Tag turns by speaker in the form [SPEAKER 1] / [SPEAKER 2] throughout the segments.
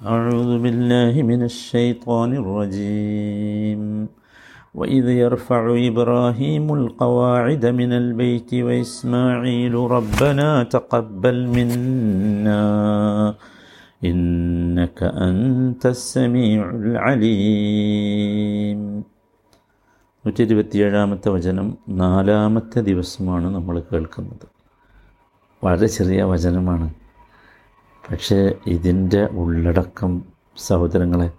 [SPEAKER 1] أعوذ بالله من الشيطان الرجيم وإذ يرفع إبراهيم القواعد من البيت وإسماعيل ربنا تقبل منا إنك أنت السميع العليم നൂറ്റി ഇരുപത്തിയേഴാമത്തെ വചനം നാലാമത്തെ ദിവസമാണ് നമ്മൾ കേൾക്കുന്നത് വളരെ ചെറിയ വചനമാണ് പക്ഷേ ഇതിന്റെ ഉള്ളടക്കം സഹോദരങ്ങളെ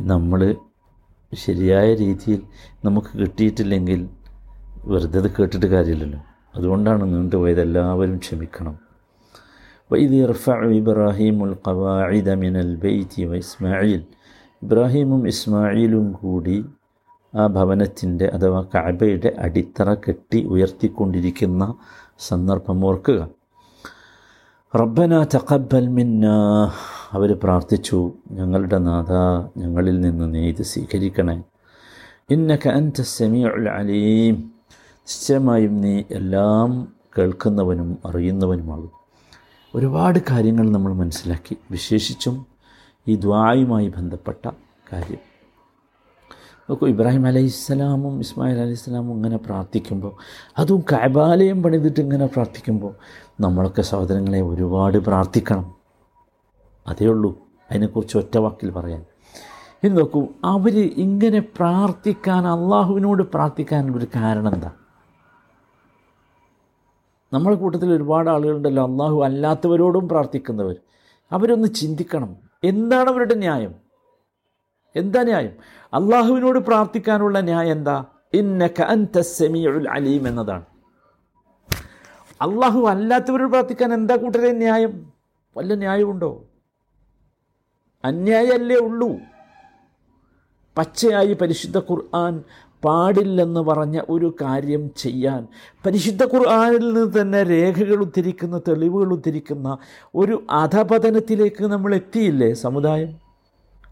[SPEAKER 1] നമ്മൾ ശരിയായ രീതിയിൽ നമുക്ക് കിട്ടിയിട്ടില്ലെങ്കിൽ വെറുതെ അത് കേട്ടിട്ട് കാര്യമില്ലല്ലോ. അതുകൊണ്ടാണ് നീണ്ടുപോയത് എല്ലാവരും ക്ഷമിക്കണം. വൈദ് ഇർഫ ഇബ്രാഹിമുൽ ഖവാഇദ മിനൽ ബൈത്തി വ ഇസ്മായിൽ ഇബ്രാഹിമും ഇസ്മായിലും കൂടി ആ ഭവനത്തിന്റെ അഥവാ കഅബയുടെ അടിത്തറ കെട്ടി ഉയർത്തിക്കൊണ്ടിരിക്കുന്ന സന്ദർഭം ഓർക്കുക. റബ്ബന തഖബ്ബൽ മിന്ന. അവർ പ്രാർത്ഥിച്ചു ഞങ്ങളുടെ നാഥ ഞങ്ങളിൽ നിന്ന് നീ ഇത് സ്വീകരിക്കണേ. ഇന്നക അൻത സമീഉൽ അലീം. നിശ്ചയമായും നീ എല്ലാം കേൾക്കുന്നവനും അറിയുന്നവനുമാകും. ഒരുപാട് കാര്യങ്ങൾ നമ്മൾ മനസ്സിലാക്കി. വിശേഷിച്ചും ഈ ദ്വായുമായി ബന്ധപ്പെട്ട കാര്യം. നോക്കൂ ഇബ്രാഹിം അലൈഹിസ്സലാമും ഇസ്മായിൽ അലൈഹിസ്സലാമും ഇങ്ങനെ പ്രാർത്ഥിക്കുമ്പോൾ അതും കൈബാലയം പണിതിട്ട് ഇങ്ങനെ പ്രാർത്ഥിക്കുമ്പോൾ നമ്മളൊക്കെ സഹോദരങ്ങളെ ഒരുപാട് പ്രാർത്ഥിക്കണം. അതേ ഉള്ളൂ. അതിനെക്കുറിച്ച് ഒറ്റ വാക്കിൽ പറയാൻ. ഇനി നോക്കൂ അവർ ഇങ്ങനെ പ്രാർത്ഥിക്കാൻ അള്ളാഹുവിനോട് പ്രാർത്ഥിക്കാനുള്ളൊരു കാരണം എന്താ? നമ്മുടെ കൂട്ടത്തിൽ ഒരുപാട് ആളുകളുണ്ടല്ലോ അള്ളാഹു അല്ലാത്തവരോടും പ്രാർത്ഥിക്കുന്നവർ. അവരൊന്ന് ചിന്തിക്കണം എന്താണ് അവരുടെ ന്യായം? എന്താ ന്യായം? അള്ളാഹുവിനോട് പ്രാർത്ഥിക്കാനുള്ള ന്യായം എന്താ? ഇന്നക അൻത അലീം എന്നതാണ്. അള്ളാഹു അല്ലാത്തവരോട് പ്രാർത്ഥിക്കാൻ എന്താ കൂട്ടരെ ന്യായം? വല്ല ന്യായമുണ്ടോ? അന്യായമല്ലേ ഉള്ളൂ. പച്ചയായി പരിശുദ്ധ ഖുർആൻ പാടില്ലെന്ന് പറഞ്ഞ ഒരു കാര്യം ചെയ്യാൻ പരിശുദ്ധ ഖുർആാനിൽ നിന്ന് തന്നെ രേഖകൾ ഉദ്ധരിക്കുന്ന തെളിവുകൾ ഉദ്ധരിക്കുന്ന ഒരു അധപതനത്തിലേക്ക് നമ്മൾ എത്തിയില്ലേ സമുദായം?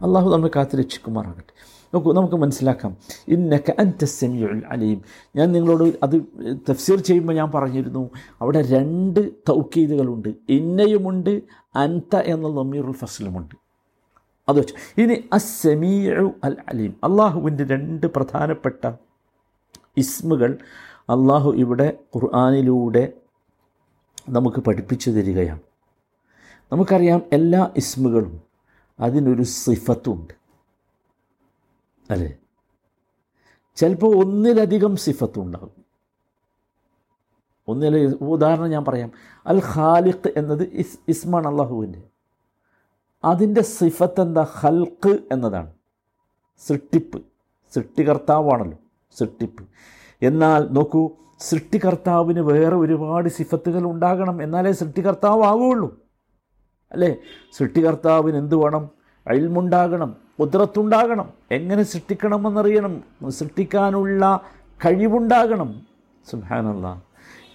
[SPEAKER 1] അള്ളാഹു നമ്മൾ കാത്തു രക്ഷിക്കുമാറാകട്ടെ നോക്കൂ നമുക്ക് മനസ്സിലാക്കാം. ഇന്നക്ക അൻത സെമിയുൽ അലീം. ഞാൻ നിങ്ങളോട് അത് തഫ്സീർ ചെയ്യുമ്പോൾ ഞാൻ പറഞ്ഞിരുന്നു അവിടെ രണ്ട് തൗക്കീദുകളുണ്ട് ഇന്നയുമുണ്ട് അൻത എന്ന ലമീറുൽ ഫസ്ലുമുണ്ട്. അത് വെച്ചു. ഇനി അസമീഉ അൽ അലീം. അള്ളാഹുവിന്റെ രണ്ട് പ്രധാനപ്പെട്ട ഇസ്മുകൾ അള്ളാഹു ഇവിടെ ഖുർആാനിലൂടെ നമുക്ക് പഠിപ്പിച്ചു തരികയാണ്. നമുക്കറിയാം എല്ലാ ഇസ്മുകളും അതിനൊരു സിഫത്തുണ്ട്. അല്ലേ? ചിലപ്പോൾ ഒന്നിലധികം സിഫത്തുണ്ടാകും. ഒന്നിലെ ഉദാഹരണം ഞാൻ പറയാം. അൽ ഖാലിഖ് എന്നത് ഇസ് ഇസ്മാണ് അള്ളാഹുവിന്റെ. അതിന്റെ സിഫത്ത് എന്താ ഹൽക്ക് എന്നതാണ്. സൃഷ്ടിപ്പ്. സൃഷ്ടികർത്താവാണല്ലോ സൃഷ്ടിപ്പ്. എന്നാൽ നോക്കൂ സൃഷ്ടികർത്താവിന് വേറെ ഒരുപാട് സിഫത്തുകൾ ഉണ്ടാകണം എന്നാലേ സൃഷ്ടികർത്താവ് ആവുകയുള്ളൂ അല്ലേ? സൃഷ്ടികർത്താവിന് എന്ത് വേണം? അയൽമുണ്ടാകണം കുതിരത്തുണ്ടാകണം എങ്ങനെ സൃഷ്ടിക്കണമെന്നറിയണം? സൃഷ്ടിക്കാനുള്ള കഴിവുണ്ടാകണം. സുഹാനല്ല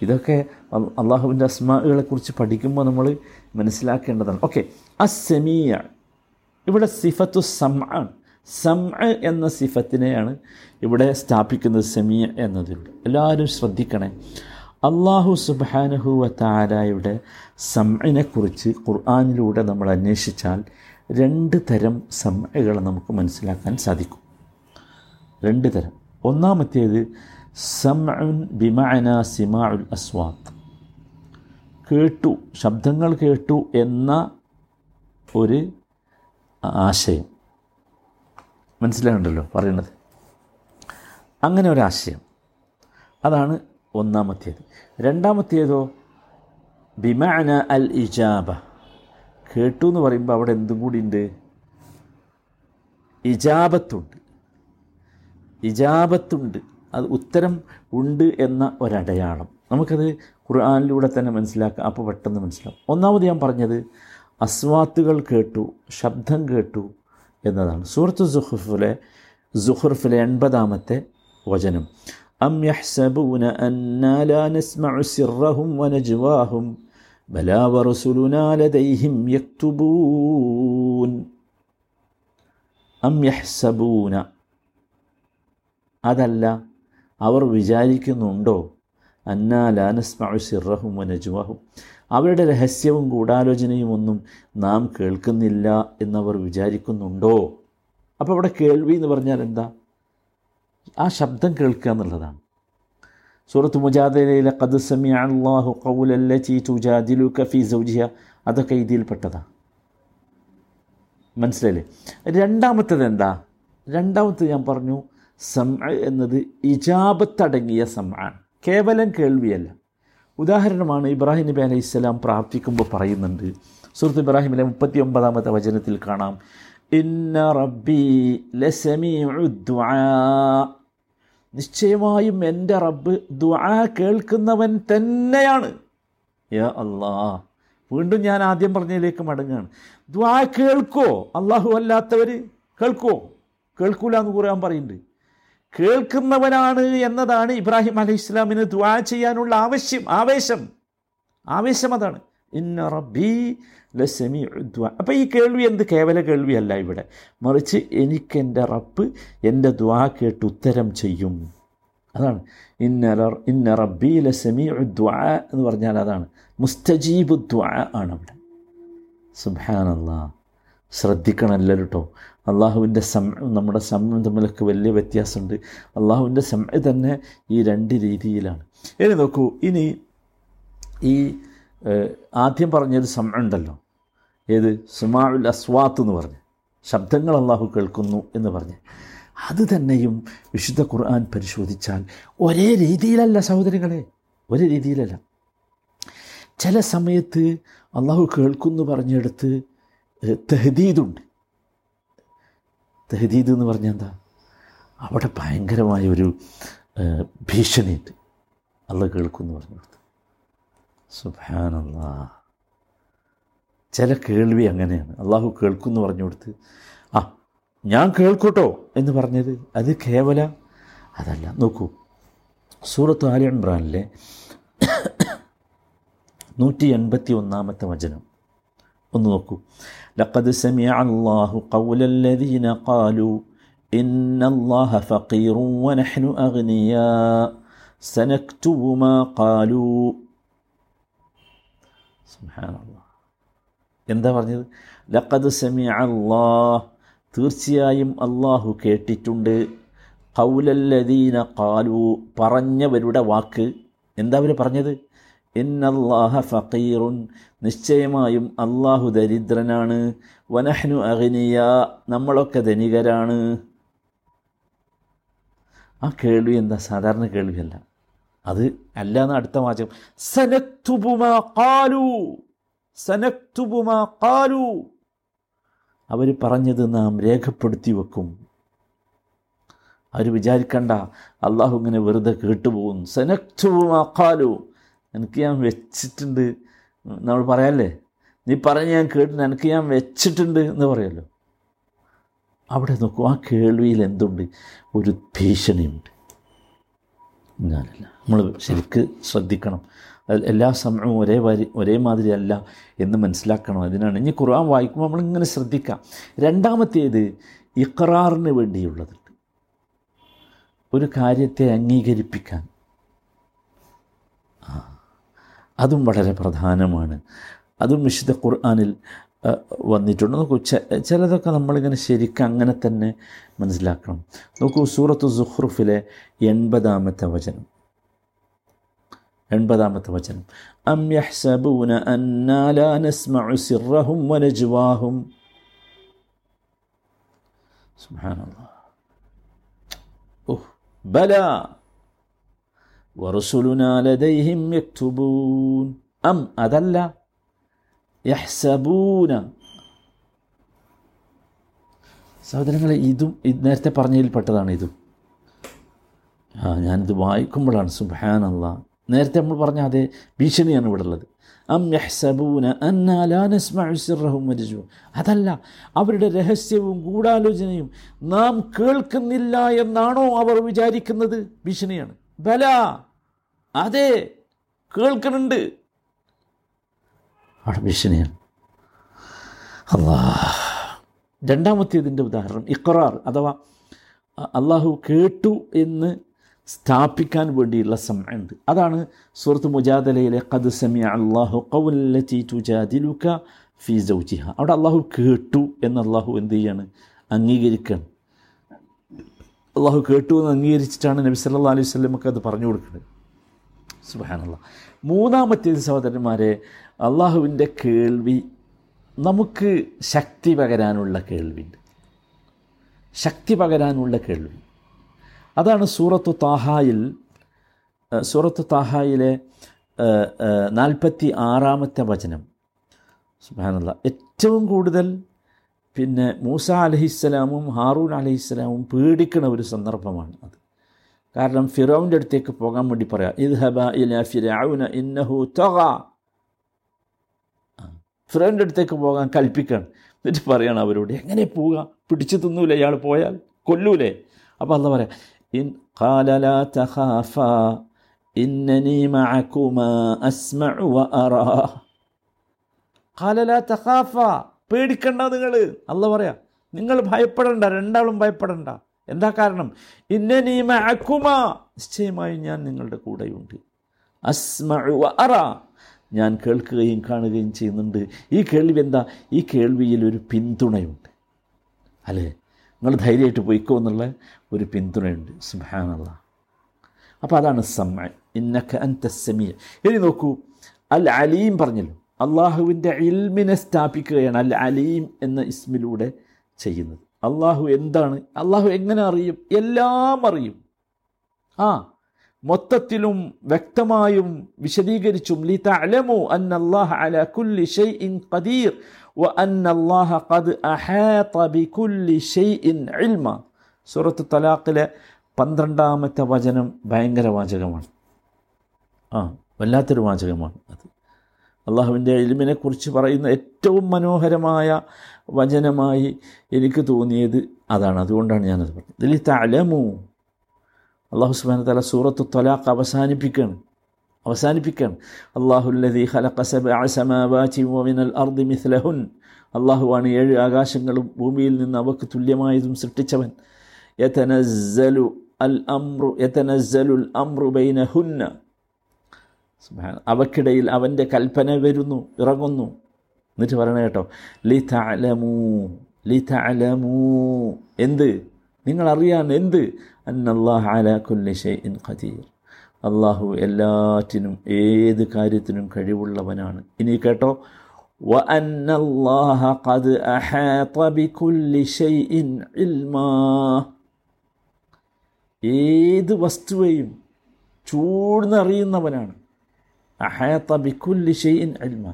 [SPEAKER 1] ഇതൊക്കെ അള്ളാഹുവിന്റെ അസ്മാകളെ കുറിച്ച് പഠിക്കുമ്പോൾ നമ്മൾ മനസ്സിലാക്കേണ്ടതാണ്. ഓക്കെ. അസമിയ ഇവിടെ സിഫത്തു സം സം എന്ന സിഫത്തിനെയാണ് ഇവിടെ സ്ഥാപിക്കുന്നത്. സെമിയ എന്നതിൽ എല്ലാവരും ശ്രദ്ധിക്കണേ. അള്ളാഹു സുബാനഹുവ താരായുടെ സംഇനെക്കുറിച്ച് ഖുർആാനിലൂടെ നമ്മൾ അന്വേഷിച്ചാൽ രണ്ട് തരം സംഇകൾ നമുക്ക് മനസ്സിലാക്കാൻ സാധിക്കും. രണ്ട് തരം. ഒന്നാമത്തേത് സംഉൻ ബിമഅന സിമാഉൽ അസ്വാത്ത് കേട്ടു ശബ്ദങ്ങൾ കേട്ടു എന്ന ഒരു ആശയം. മനസ്സിലാകണ്ടല്ലോ പറയുന്നത്? അങ്ങനെ ഒരാശയം അതാണ് ഒന്നാമത്തേത്. രണ്ടാമത്തേതോ ബിമാന അൽ ഇജാബ. കേട്ടു എന്ന് പറയുമ്പോൾ അവിടെ എന്തും കൂടി ഉണ്ട്? ഇജാബത്തുണ്ട്. ഇജാബത്തുണ്ട്. അത് ഉത്തരം ഉണ്ട് എന്ന ഒരടയാളം. നമുക്കത് ഖുർആാനിലൂടെ തന്നെ മനസ്സിലാക്കാം. അപ്പോൾ പെട്ടെന്ന് മനസ്സിലാവും. ഒന്നാമത് ഞാൻ പറഞ്ഞത് അസ്വാത്തുകൾ കേട്ടു ശബ്ദം കേട്ടു എന്നതാണ്. സൂറത്ത് സുഹുഫിലെ സുഹുർഫിലെ എൺപതാമത്തെ വചനം. أم يحسبون أنا لا نسمع سرهم ونجواهم بلى ورسلنا لديهم يكتبون أم يحسبون അതല്ല അവർ വിചാരിക്കുന്നുണ്ടോ അന്നാ ലാനസ്മഉ സിറഹും വനജുവഹും അവരുടെ രഹസ്യവും ഗൂഢാലോചനയും ഒന്നും നാം കേൾക്കുന്നില്ല എന്നവർ വിചാരിക്കുന്നുണ്ടോ അപ്പോൾ അവിടെ കേൾവി എന്ന് പറഞ്ഞാൽ എന്താ ആ ശബ്ദം കേൾക്കുക എന്നുള്ളതാണ്. സൂറത്ത് മുജാദയിലെ കത് സമി അള്ളാഹു ചീ തുജാദിലു കഫി സൗജിയ അതൊക്കെ ഇതിൽപ്പെട്ടതാണ് മനസ്സിലായില്ലേ? രണ്ടാമത്തേത് എന്താ? രണ്ടാമത്തത് ഞാൻ പറഞ്ഞു സം എന്നത് ഇജാബത്തടങ്ങിയ സമാണ് കേവലം കേൾവിയല്ല. ഉദാഹരണമാണ് ഇബ്രാഹിം നബി അലൈഹി സ്വലാം പ്രാർത്ഥിക്കുമ്പോൾ പറയുന്നുണ്ട്. സുഹൃത്ത് ഇബ്രാഹിമിലെ മുപ്പത്തി ഒമ്പതാമത്തെ വചനത്തിൽ കാണാം. ഇന്ന റബ്ബി നിശ്ചയമായും എന്റെ റബ്ബ് ദുആ കേൾക്കുന്നവൻ തന്നെയാണ്. യാ അല്ലാ. വീണ്ടും ഞാൻ ആദ്യം പറഞ്ഞതിലേക്ക് മടങ്ങുകയാണ് ദ്വാ കേൾക്കോ? അള്ളാഹു അല്ലാത്തവർ കേൾക്കുമോ കേൾക്കൂല എന്ന് ഖുർആൻ പറയുന്നുണ്ട്. കേൾക്കുന്നവനാണ് എന്നതാണ് ഇബ്രാഹിം അലൈഹി ഇസ്ലാമിന് ദ്വാ ചെയ്യാനുള്ള ആവശ്യം ആവേശം. ആവേശം അതാണ്. ഇന്ന റബ്ബി ലസമി ദ്വാ അപ്പോൾ ഈ കേൾവി എന്ത്? കേവല കേൾവിയല്ല ഇവിടെ. മറിച്ച് എനിക്കെന്റെ റബ്ബ് എന്റെ ദ്വാ കേട്ട് ഉത്തരം ചെയ്യും. അതാണ്. ഇന്ന ഇന്ന റബ്ബി ലസമി ദ്വാ എന്ന് പറഞ്ഞാൽ അതാണ്. മുസ്തജീബ് ദ്വ ആണ് അവിടെ. സുബാനല്ലാ ശ്രദ്ധിക്കണം എല്ലാവരും കേട്ടോ. അള്ളാഹുവിന്റെ സം നമ്മുടെ സമയം തമ്മിലൊക്കെ വലിയ വ്യത്യാസമുണ്ട്. അള്ളാഹുവിന്റെ സമയം തന്നെ ഈ രണ്ട് രീതിയിലാണ്. ഇനി നോക്കൂ. ഇനി ഈ ആദ്യം പറഞ്ഞൊരു സം ഉണ്ടല്ലോ ഏത്? സുമാഉൽ അസ്വാത്ത് എന്ന് പറഞ്ഞ്. ശബ്ദങ്ങൾ അള്ളാഹു കേൾക്കുന്നു എന്ന് പറഞ്ഞ്. അത് തന്നെയും വിശുദ്ധ ഖുർആൻ പരിശോധിച്ചാൽ ഒരേ രീതിയിലല്ല സഹോദരങ്ങളെ. ഒരേ രീതിയിലല്ല. ചില സമയത്ത് അള്ളാഹു കേൾക്കുന്നു പറഞ്ഞെടുത്ത് തെഹദീദുണ്ട്. തെഹദീദ് എന്ന് പറഞ്ഞാൽ എന്താ? അവിടെ ഭയങ്കരമായ ഒരു ഭീഷണിയുണ്ട്. അള്ളാഹ് കേൾക്കുന്നു പറഞ്ഞെടുത്ത് സുബാനല്ലാ ചില കേൾവി അങ്ങനെയാണ്. അള്ളാഹു കേൾക്കുമെന്ന് പറഞ്ഞു കൊടുത്ത് ആ ഞാൻ കേൾക്കൂട്ടോ എന്ന് പറഞ്ഞത് അത് കേവല അതല്ല. നോക്കൂ സൂറത്ത് ആലി ഇമ്രാനിലെ നൂറ്റി എൺപത്തി ഒന്നാമത്തെ വചനം. ഒന്ന് നോക്കൂ. ലഖദ് സമിഅ അല്ലാഹു ഖൗലല്ലദീന ഖാലു ഇന്ന അല്ലാഹ ഫഖീറു വനഹ്നു അഗ്നിയാ സനക്തുബു മാ ഖാലു. എന്താ പറഞ്ഞത്? ലഖദ് സമി അള്ളാ തീർച്ചയായും അള്ളാഹു കേട്ടിട്ടുണ്ട്. കൗലല്ലദീന കാലു പറഞ്ഞവരുടെ വാക്ക്. എന്താ അവർ പറഞ്ഞത്? ഇന്നല്ലാഹ ഫക്കീറുൻ നിശ്ചയമായും അള്ളാഹു ദരിദ്രനാണ്. വനഹ്നു അഗ്നിയ. നമ്മളൊക്കെ ധനികരാണ്. ആ കേൾവി എന്താ? സാധാരണ കേൾവിയല്ല. അത് അല്ല എന്ന് അടുത്ത വാചകം. സനക്തുബുമാ കാലു സനക്തുബുമാ കാലു അവർ പറഞ്ഞത് നാം രേഖപ്പെടുത്തി വെക്കും. അവർ വിചാരിക്കണ്ട അള്ളാഹു ഇങ്ങനെ വെറുതെ കേട്ടുപോകും. സനക്തുബുമാ കാലു എനിക്ക് ഞാൻ വെച്ചിട്ടുണ്ട്. നമ്മൾ പറയാല്ലേ? നീ പറഞ്ഞ് ഞാൻ കേട്ടിട്ട് എനിക്ക് ഞാൻ വെച്ചിട്ടുണ്ട് എന്ന് പറയല്ലോ. അവിടെ നോക്കൂ ആ കേൾവിയിൽ എന്തുണ്ട്? ഒരു ഭീഷണിയുണ്ട്. ഞാനല്ല നമ്മൾ ശരിക്ക് ശ്രദ്ധിക്കണം. എല്ലാ സമയവും ഒരേ വരി ഒരേ മാതിരി അല്ല എന്ന് മനസ്സിലാക്കണം. അതിനാണ് ഇനി ഖുർആൻ വായിക്കുമ്പോൾ നമ്മളിങ്ങനെ ശ്രദ്ധിക്കാം. രണ്ടാമത്തേത് ഇഖറാറിന് വേണ്ടിയുള്ളതുണ്ട്. ഒരു കാര്യത്തെ അംഗീകരിപ്പിക്കാൻ. അതും വളരെ പ്രധാനമാണ്. അതും വിശുദ്ധ ഖുർആാനിൽ വന്നിട്ടുണ്ട്. നോക്കൂ ചിലതൊക്കെ നമ്മളിങ്ങനെ ശരിക്കും അങ്ങനെ തന്നെ മനസ്സിലാക്കണം. നോക്കൂ സൂറത്ത് സുഹ്റുഫിലെ എൺപതാമത്തെ വചനം. എൺപതാമത്തെ വചനം. അം യഹ്സബൂന അന്നാലാ നസ്മഉ സിർറഹും വനജ്വാഹും. സുബ്ഹാനല്ലാഹ് ഓഹ് ബല. വറസുലുനാ ലദൈഹിം യക്തുബൂൻ. അം അതല്ല. യഹ്സബൂന. സഹോദരങ്ങളെ ഇതും നേരത്തെ പറഞ്ഞതിൽപ്പെട്ടതാണ് ഇതും. ആ ഞാനിത് വായിക്കുമ്പോഴാണ് സുബാനല്ല നേരത്തെ നമ്മൾ പറഞ്ഞ അതേ ഭീഷണിയാണ് ഇവിടെ ഉള്ളത്. അം യഹ്സബൂന അന്നാലാനസ്മഹും മരിച്ചു അതല്ല അവരുടെ രഹസ്യവും ഗൂഢാലോചനയും നാം കേൾക്കുന്നില്ല എന്നാണോ അവർ വിചാരിക്കുന്നത്? ഭീഷണിയാണ്. ബല അതെ കേൾക്കുന്നുണ്ട്. അവിടെ ഭീഷണിയാണ് രണ്ടാമത്തെ രണ്ടാമത്തേതിന്റെ ഉദാഹരണം ഇഖറാർ അഥവാ അള്ളാഹു കേട്ടു എന്ന് സ്ഥാപിക്കാൻ വേണ്ടിയുള്ള സമയമുണ്ട് അതാണ് സുഹൃത്ത് മുജാദലയിലെ ഖദ് സമി അള്ളാഹു കൗലറ്റി തുജാദിലുക്ക ഫി ജൗജിഹ അവിടെ അള്ളാഹു കേട്ടു എന്ന് അള്ളാഹു എന്ത് ചെയ്യാണ്? അംഗീകരിക്കുകയാണ് അള്ളാഹു കേട്ടു എന്ന് അംഗീകരിച്ചിട്ടാണ് നബി സല്ലാ അലൈഹി സ്വലമൊക്കെ അത് പറഞ്ഞു കൊടുക്കുന്നത്. സുബാനുള്ള മൂന്നാമത്തേത് സഹോദരന്മാരെ അള്ളാഹുവിന്റെ കേൾവി നമുക്ക് ശക്തി പകരാനുള്ള കേൾവിയുണ്ട് ശക്തി പകരാനുള്ള കേൾവി. അതാണ് സൂറത്ത് താഹായിൽ സൂറത്ത് താഹായിലെ നാൽപ്പത്തി ആറാമത്തെ വചനം. സുബാനല്ല ഏറ്റവും കൂടുതൽ പിന്നെ മൂസ അലഹിസ്സലാമും ഹാറൂൻ അലഹിസ്സലാമും പേടിക്കുന്ന ഒരു സന്ദർഭമാണ് അത്. കാരണം ഫിറോവിന്റെ അടുത്തേക്ക് പോകാൻ വേണ്ടി പറയാം ഇത് ഹബ ഇല ഫിറൌന ഇന്നഹു തൊക ഫിറോവിന്റെ അടുത്തേക്ക് പോകാൻ കൽപ്പിക്കണം. എന്നിട്ട് പറയണം അവരോട് എങ്ങനെ പോവുക? പിടിച്ചു തിന്നൂലേ ഇയാൾ പോയാൽ? കൊല്ലൂലേ? അപ്പോൾ അല്ല പറയാം ഇൻ ഖാലല തഹാഫ ഇന്നനി മഅകുമാ അസ്മഉ വ അറാ. ഖാലല തഹാഫ പേടിക്കണ്ട നിങ്ങൾ. അല്ല പറയാ നിങ്ങൾ ഭയപ്പെടണ്ട രണ്ടാളും ഭയപ്പെടണ്ട. എന്താ കാരണം? ഇന്നനി മഅകുമാ. നിശ്ചയമായും ഞാൻ നിങ്ങളുടെ കൂടെയുണ്ട്. അസ്മഉ വ അറാ. ഞാൻ കേൾക്കുകയും കാണുകയും ചെയ്യുന്നുണ്ട്. ഈ കേൾവി എന്താ? ഈ കേൾവിയിൽ ഒരു പിന്തുണയുണ്ട്. അല്ലേ? നിങ്ങൾ ധൈര്യമായിട്ട് പോയിക്കോ എന്നുള്ള ഒരു പിന്തുണയുണ്ട്. സുഹാനുള്ള അപ്പോൾ അതാണ് സമ്മ ഇന്നക്ക അൻത സമീയ ഇനി നോക്കൂ. അൽ അലീം പറഞ്ഞല്ലോ. അള്ളാഹുവിന്റെ ഇൽമിനെ സ്ഥാപിക്കുകയാണ് അൽ അലീം എന്ന ഇസ്മിലൂടെ ചെയ്യുന്നത്. അള്ളാഹു എന്താണ്? അള്ളാഹു എങ്ങനെ അറിയും? എല്ലാം അറിയും. ആ മൊത്തത്തിലും വ്യക്തമായും വിശദീകരിച്ചും ലി തഅലമു അന്ന അലാ കുല്ലി ഷൈഇൻ ഖദീർ വ അന്ന ഖദ് അഹാത ബികുല്ലി ഷൈഇൻ ഇൽമ. സൂറത്ത് തലാഖിലെ പന്ത്രണ്ടാമത്തെ വചനം ഭയങ്കര വാചകമാണ്. ആ വല്ലാത്തൊരു വാചകമാണ് അത്. അള്ളാഹുവിന്റെ ഇൽമിനെ കുറിച്ച് പറയുന്ന ഏറ്റവും മനോഹരമായ വചനമായി എനിക്ക് തോന്നിയത് അതാണ്. അതുകൊണ്ടാണ് ഞാനത് പറഞ്ഞത്. ലി തഅലമു അള്ളാഹു സുബാന തല സൂറത്ത് തൊലാഖ് അവസാനിപ്പിക്കുകയാണ് അവസാനിപ്പിക്കുകയാണ് അള്ളാഹുല്ലതി മിഥ്ലഹുൻ അള്ളാഹുവാണ് ഏഴ് ആകാശങ്ങളും ഭൂമിയിൽ നിന്ന് അവക്ക് തുല്യമായതും സൃഷ്ടിച്ചവൻ. യതനസ്സലു അൽ അമ്രു യതനസ്സലുൽ അമ്രു ബൈനഹുന്ന. അവക്കിടയിൽ അവന്റെ കൽപ്പന വരുന്നു ഇറങ്ങുന്നു. എന്നിട്ട് പറയണ കേട്ടോ ലി തലമൂ ലി തലമൂ എന്ത്? നിങ്ങളറിയാൻ എന്ത്? ഖദീർ. അള്ളാഹു എല്ലാറ്റിനും ഏത് കാര്യത്തിനും കഴിവുള്ളവനാണ്. ഇനി കേട്ടോ. ഖദ് അഹാത ഏത് വസ്തുവെയും അൽമ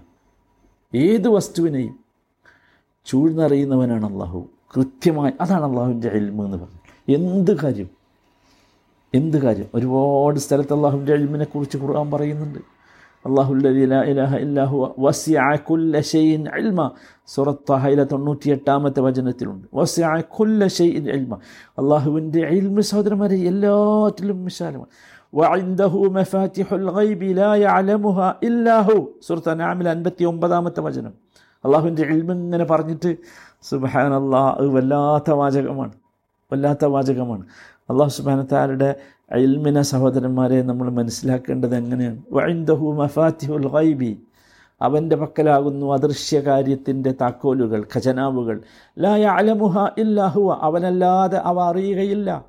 [SPEAKER 1] ഏത് വസ്തുവിനെയും ചൂഴ്ന്നറിയുന്നവനാണ് അള്ളാഹു കൃത്യമായി അതാണ് അള്ളാഹുവിന്റെ അൽമ എന്ന് പറഞ്ഞത്. എന്ത് കാര്യം? എന്ത് കാര്യം ഒരുപാട് സ്ഥലത്ത് അള്ളാഹുവിൻ്റെ അൽമിനെ കുറിച്ച് ഖുർആൻ പറയുന്നുണ്ട് സുറത്താഹയിലെ തൊണ്ണൂറ്റി എട്ടാമത്തെ വചനത്തിലുണ്ട് അള്ളാഹുവിൻ്റെ അയിൽമ സഹോദരന്മാരെ എല്ലാറ്റിലും വിശാലമാണ് وعنده مفاتح الغيب لا يعلمها إلا هو സൂറത്ത് അനാമിൽ അൻപത്തി ഒമ്പതാമത്തെ വചനം അള്ളാഹുവിൻ്റെ ഇൽമ ഇങ്ങനെ പറഞ്ഞിട്ട് സുബാൻ അള്ളാഹ് വല്ലാത്ത വാചകമാണ് വല്ലാത്ത വാചകമാണ്. അള്ളാഹു സുബാനത്താരുടെ അയൽമിന സഹോദരന്മാരെ നമ്മൾ മനസ്സിലാക്കേണ്ടത് എങ്ങനെയാണ്? വൈന്ദഹു മഫാത്തിഹുൽ ഗൈബി. അവന്റെ പക്കലാകുന്നു അദൃശ്യകാര്യത്തിന്റെ താക്കോലുകൾ ഖജനാവുകൾ. ലായ അലമുഹ ഇല്ലാഹുവ അവനല്ലാതെ അവ അറിയുകയില്ല.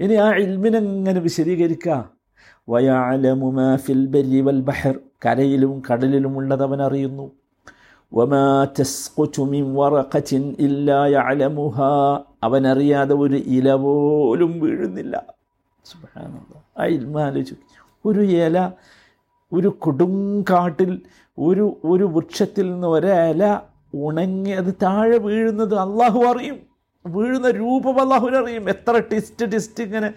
[SPEAKER 1] ഇനി ആ ഇൽമിനെങ്ങനെ വിശദീകരിക്കുക വയാലമു ഫിൽ ബരി വൽ ബഹർ. കരയിലും കടലിലും ഉള്ളതവൻ അറിയുന്നു. വമാ തസ്ഖുതു മിൻ വറഖത്തിൻ ഇല്ലാ യഅലമുഹാ. അവൻ അറിയാതെ ഒരു ഇല പോലും വീഴുന്നില്ല സുബ്ഹാനല്ലാഹ് ആ ഇൽമ ആലോചിച്ചു ഒരു ഇല ഒരു കൊടുങ്കാട്ടിൽ ഒരു ഒരു വൃക്ഷത്തിൽ നിന്ന് ഒരില ഉണങ്ങി അത് താഴെ വീഴുന്നത് അള്ളാഹു അറിയും വീഴുന്ന രൂപം അള്ളാഹുവിനറിയും എത്ര ടിസ്റ്റ് ടിസ്റ്റ് ഇങ്ങനെ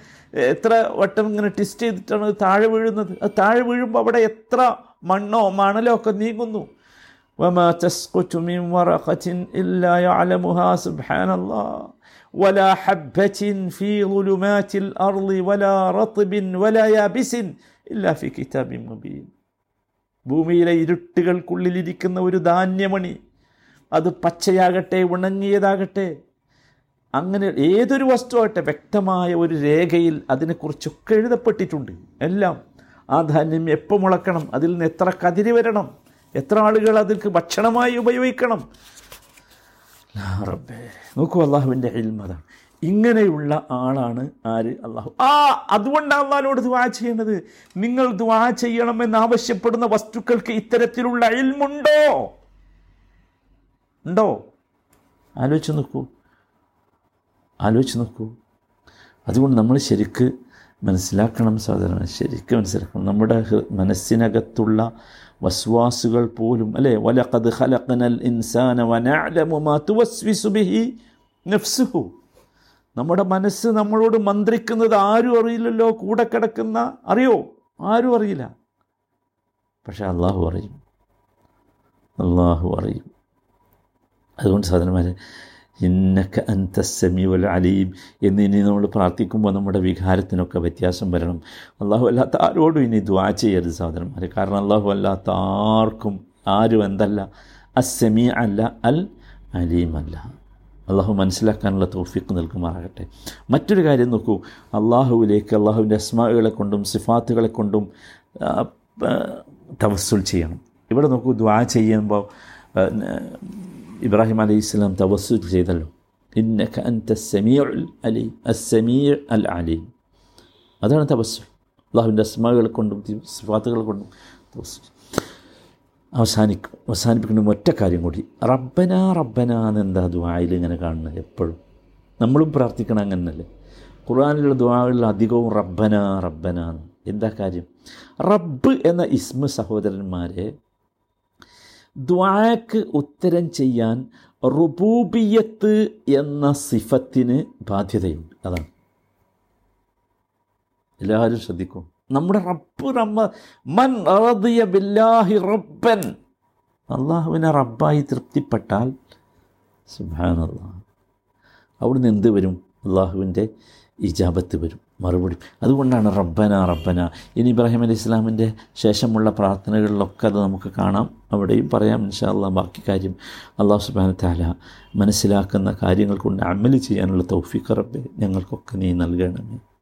[SPEAKER 1] എത്ര വട്ടം ഇങ്ങനെ ടിസ്റ്റ് ചെയ്തിട്ടാണ് അത് താഴെ വീഴുന്നത് അത് താഴെ വീഴുമ്പോൾ അവിടെ എത്ര മണ്ണോ മണലോ ഒക്കെ നീങ്ങുന്നു وما تسقط من ورقة إلا يعلمها سبحان الله ولا حبة في ظلمات الأرض ولا رطب ولا يابس إلا في كتاب مبين. ഭൂമിയിലെ ഇരുട്ടുകൾക്കുള്ളിലിരിക്കുന്ന ഒരു ധാന്യമണി. അത് പച്ചയാകട്ടെ ഉണങ്ങിയതാകട്ടെ. അങ്ങനെ ഏതൊരു വസ്തുവാകട്ടെ വ്യക്തമായ ഒരു രേഖയിൽ അതിനെക്കുറിച്ചൊക്കെ എഴുതപ്പെട്ടിട്ടുണ്ട്. എല്ലാം ആ ധാന്യം എപ്പോൾ മുളക്കണം അതിൽ നിന്ന് എത്ര കതിരി വരണം എത്ര ആളുകൾ അതിൽക്ക് ഭക്ഷണമായി ഉപയോഗിക്കണം റബ്ബേ. നോക്കൂ അള്ളാഹുവിന്റെ ഇൽമതാണ് ഇങ്ങനെയുള്ള ആളാണ് ആര്? അള്ളാഹു. ആ അതുകൊണ്ടാണ് അള്ളാഹിനോട് ദുവാ ചെയ്യേണ്ടത്. നിങ്ങൾ ദുവാ ചെയ്യണമെന്ന് ആവശ്യപ്പെടുന്ന വസ്തുക്കൾക്ക് ഇത്തരത്തിലുള്ള ഇൽമുണ്ടോ? ഉണ്ടോ? ആലോചിച്ച് നോക്കൂ. ആലോചിച്ച് നോക്കൂ. അതുകൊണ്ട് നമ്മൾ ശരിക്ക് മനസ്സിലാക്കണം സാധാരണ ശരിക്കും മനസ്സിലാക്കണം. നമ്മുടെ മനസ്സിനകത്തുള്ള വസ്വാസുകൾ പോലും അല്ലേ? വലഖദ് ഖലഖനൽ ഇൻസാന വനഅലമു മാ തുവസ്വിസു ബിഹി നഫ്സുഹു. നമ്മുടെ മനസ്സ് നമ്മളോട് മന്ത്രിക്കുന്നത് ആരും അറിയില്ലല്ലോ കൂടെ കിടക്കുന്ന അറിയോ? ആരും അറിയില്ല. പക്ഷെ അള്ളാഹു അറിയും. അള്ളാഹു അറിയും. അതുകൊണ്ട് സഹോദരന്മാരെ ഇന്നക്ക അന്ത സമീവൽ അലീം. എന്നിനി നമ്മൾ പ്രാർത്ഥിക്കുമ്പോൾ നമ്മുടെ വികാരത്തിനൊക്കെ വ്യത്യാസം വരണം. അള്ളാഹു അല്ലാത്ത ആരോടും ഇനി ദ്വാ ചെയ്യരുത് സഹോദരന്മാരെ. കാരണം അള്ളാഹു അല്ലാത്ത ആർക്കും ആരും എന്തല്ല അസമീ അല്ല അൽ അലീമല്ല അള്ളാഹു മനസ്സിലാക്കാനുള്ള തോഫിക്ക് നൽകുമാറാകട്ടെ. മറ്റൊരു കാര്യം നോക്കൂ. അള്ളാഹുവിലേക്ക് അള്ളാഹുവിന്റെ അസ്മാകളെ കൊണ്ടും സിഫാത്തുകളെ കൊണ്ടും തവസ്സുൽ ചെയ്യണം. ഇവിടെ നോക്കൂ ദ്വാ ചെയ്യുമ്പോൾ ഇബ്രാഹിം അലൈഹി ഇസ്ലാം തവസ്സുൽ ചെയ്തല്ലോ. ഇന്നക അൻത സമീഉൽ അലി അസമീർ അൽ അലീം. അതാണ് തപസ്സു അള്ളാഹുവിന്റെ അസ്മകൾ കൊണ്ടും സ്വാത്തുകൾ കൊണ്ടും തവസ്സുൽ. അവസാനിക്കും അവസാനിപ്പിക്കുന്ന ഒറ്റ കാര്യം കൂടി. റബ്ബന റബ്ബന എന്നെന്താ ദുബായിൽ ഇങ്ങനെ കാണുന്നത് എപ്പോഴും? നമ്മളും പ്രാർത്ഥിക്കണം അങ്ങനല്ലേ? ഖുർആാനിലുള്ള ദുആകളിൽ അധികവും റബ്ബന റബ്ബന. എന്താ കാര്യം? റബ്ബ് എന്ന ഇസ്മ സഹോദരന്മാരെ ദ്വാക്ക് ഉത്തരം ചെയ്യാൻ റുബൂബിയത്ത് എന്ന സിഫത്തിന് ബാധ്യതയുണ്ട്. അതാണ്. എല്ലാവരും ശ്രദ്ധിക്കും. നമ്മുടെ റബ്ബ് നമ്മ മൻ റദിയ ബില്ലാഹി റബ്ബൻ. അള്ളാഹുവിനെ റബ്ബായി തൃപ്തിപ്പെട്ടാൽ സുബാനല്ലാ അവിടുന്ന് എന്ത് വരും? അള്ളാഹുവിന്റെ ഇജാബത്ത് വരും. മറുപടി. അതുകൊണ്ടാണ് റബ്ബന റബ്ബന. ഇനി ഇബ്രാഹിം അലി ഇസ്ലാമിന്റെ ശേഷമുള്ള പ്രാർത്ഥനകളിലൊക്കെ അത് നമുക്ക് കാണാം. അവിടെയും പറയാം ഇൻഷാ അള്ളാഹ് ബാക്കി കാര്യം അള്ളാഹു സുബാന താല മനസ്സിലാക്കുന്ന കാര്യങ്ങൾ കൊണ്ട് അമൽ ചെയ്യാനുള്ള തൗഫീഖ് റബ്ബെ ഞങ്ങൾക്കൊക്കെ നീ നൽകണമേ.